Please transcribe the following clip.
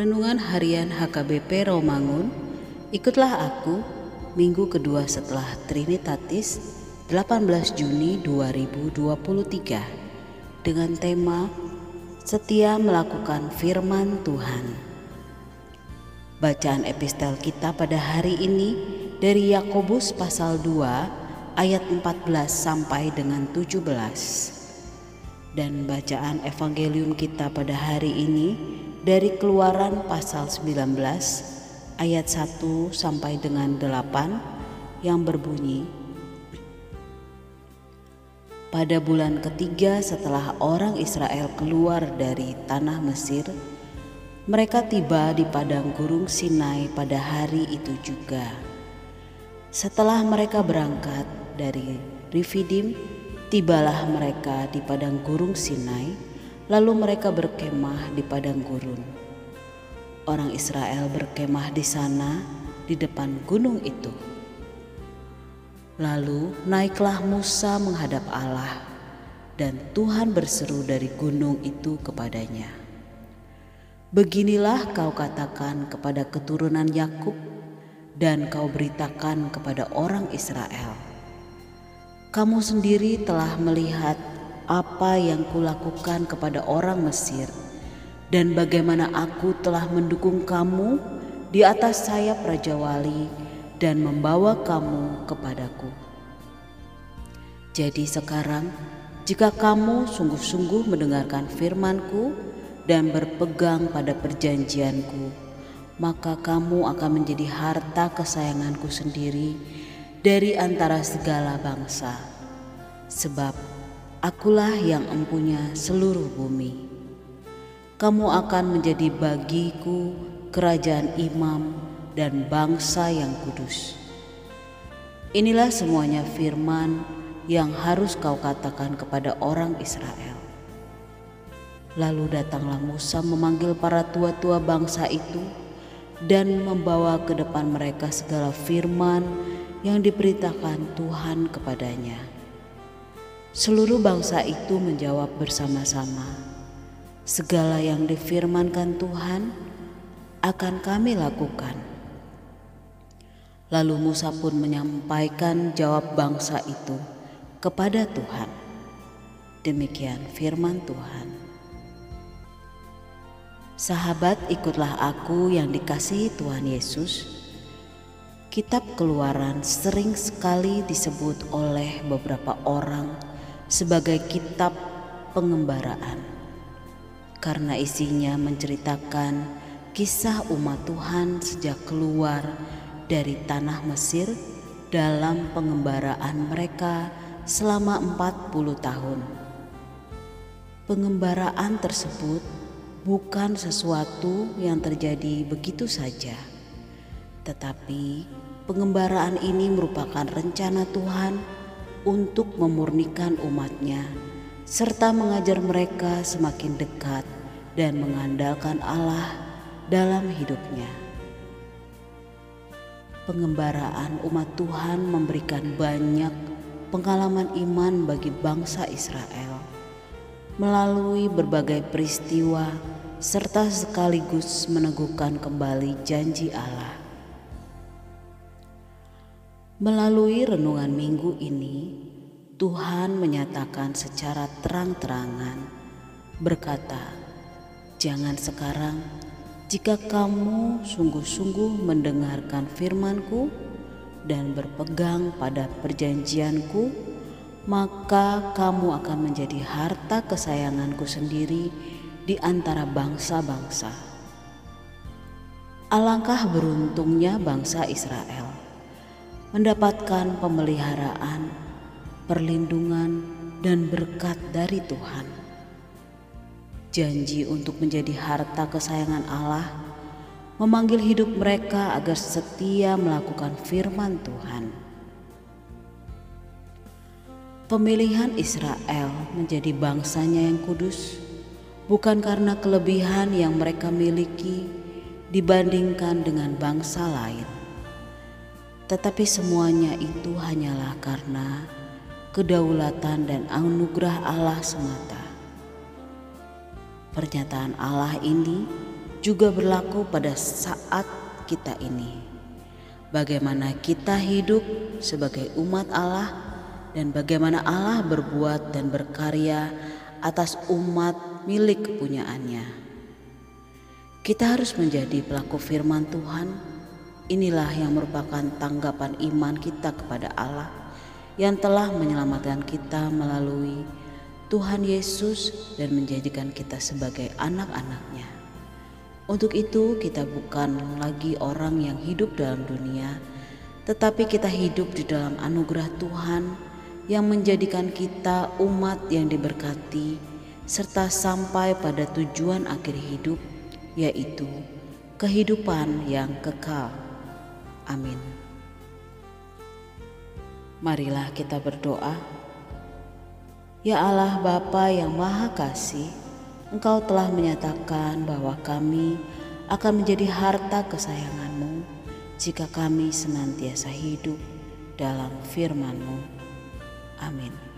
Renungan Harian HKBP Romangun, ikutlah aku minggu kedua setelah Trinitatis 18 Juni 2023 dengan tema Setia melakukan firman Tuhan. Bacaan epistel kita pada hari ini dari Yakobus pasal 2 ayat 14 sampai dengan 17. Dan bacaan evangelium kita pada hari ini dari Keluaran pasal 19 ayat 1 sampai dengan 8 yang berbunyi Pada bulan ketiga setelah orang Israel keluar dari tanah Mesir mereka tiba di padang gurun Sinai pada hari itu juga. Setelah mereka berangkat dari Rifidim, tibalah mereka di padang gurun Sinai Lalu mereka berkemah di padang gurun. Orang Israel berkemah di sana di depan gunung itu. Lalu naiklah Musa menghadap Allah dan Tuhan berseru dari gunung itu kepadanya. Beginilah kau katakan kepada keturunan Yakub dan kau beritakan kepada orang Israel. Kamu sendiri telah melihat apa yang kulakukan kepada orang Mesir dan bagaimana aku telah mendukung kamu di atas sayap Raja Wali dan membawa kamu kepadaku. Jadi sekarang jika kamu sungguh-sungguh mendengarkan firmanku dan berpegang pada perjanjianku, maka kamu akan menjadi harta kesayanganku sendiri dari antara segala bangsa. Sebab Akulah yang empunya seluruh bumi. Kamu akan menjadi bagiku kerajaan imam dan bangsa yang kudus. Inilah semuanya firman yang harus kau katakan kepada orang Israel. Lalu datanglah Musa memanggil para tua-tua bangsa itu dan membawa ke depan mereka segala firman yang diberitakan Tuhan kepadanya. Seluruh bangsa itu menjawab bersama-sama, "Segala yang difirmankan Tuhan akan kami lakukan." Lalu Musa pun menyampaikan jawab bangsa itu kepada Tuhan. Demikian firman Tuhan. Sahabat, ikutlah aku yang dikasihi Tuhan Yesus Kitab Keluaran sering sekali disebut oleh beberapa orang sebagai kitab pengembaraan karena isinya menceritakan kisah umat Tuhan sejak keluar dari tanah Mesir dalam pengembaraan mereka selama 40 tahun. Pengembaraan tersebut bukan sesuatu yang terjadi begitu saja, tetapi pengembaraan ini merupakan rencana Tuhan untuk memurnikan umatnya serta mengajar mereka semakin dekat dan mengandalkan Allah dalam hidupnya. Pengembaraan umat Tuhan memberikan banyak pengalaman iman bagi bangsa Israel melalui berbagai peristiwa serta sekaligus meneguhkan kembali janji Allah. Melalui renungan minggu ini, Tuhan menyatakan secara terang-terangan, berkata, "Jangan sekarang, jika kamu sungguh-sungguh mendengarkan firman-Ku dan berpegang pada perjanjian-Ku, maka kamu akan menjadi harta kesayanganku sendiri di antara bangsa-bangsa." Alangkah beruntungnya bangsa Israel mendapatkan pemeliharaan, perlindungan, dan berkat dari Tuhan. Janji untuk menjadi harta kesayangan Allah memanggil hidup mereka agar setia melakukan firman Tuhan. Pemilihan Israel menjadi bangsanya yang kudus bukan karena kelebihan yang mereka miliki dibandingkan dengan bangsa lain tetapi semuanya itu hanyalah karena kedaulatan dan anugerah Allah semata. Pernyataan Allah ini juga berlaku pada saat kita ini. Bagaimana kita hidup sebagai umat Allah dan bagaimana Allah berbuat dan berkarya atas umat milik kepunyaannya. Kita harus menjadi pelaku firman Tuhan. Inilah yang merupakan tanggapan iman kita kepada Allah yang telah menyelamatkan kita melalui Tuhan Yesus dan menjadikan kita sebagai anak-anaknya. Untuk itu kita bukan lagi orang yang hidup dalam dunia, tetapi kita hidup di dalam anugerah Tuhan yang menjadikan kita umat yang diberkati serta sampai pada tujuan akhir hidup yaitu kehidupan yang kekal. Amin. Marilah kita berdoa. Ya Allah Bapa yang Maha Kasih, Engkau telah menyatakan bahwa kami akan menjadi harta kesayanganmu jika kami senantiasa hidup dalam firman-Mu. Amin.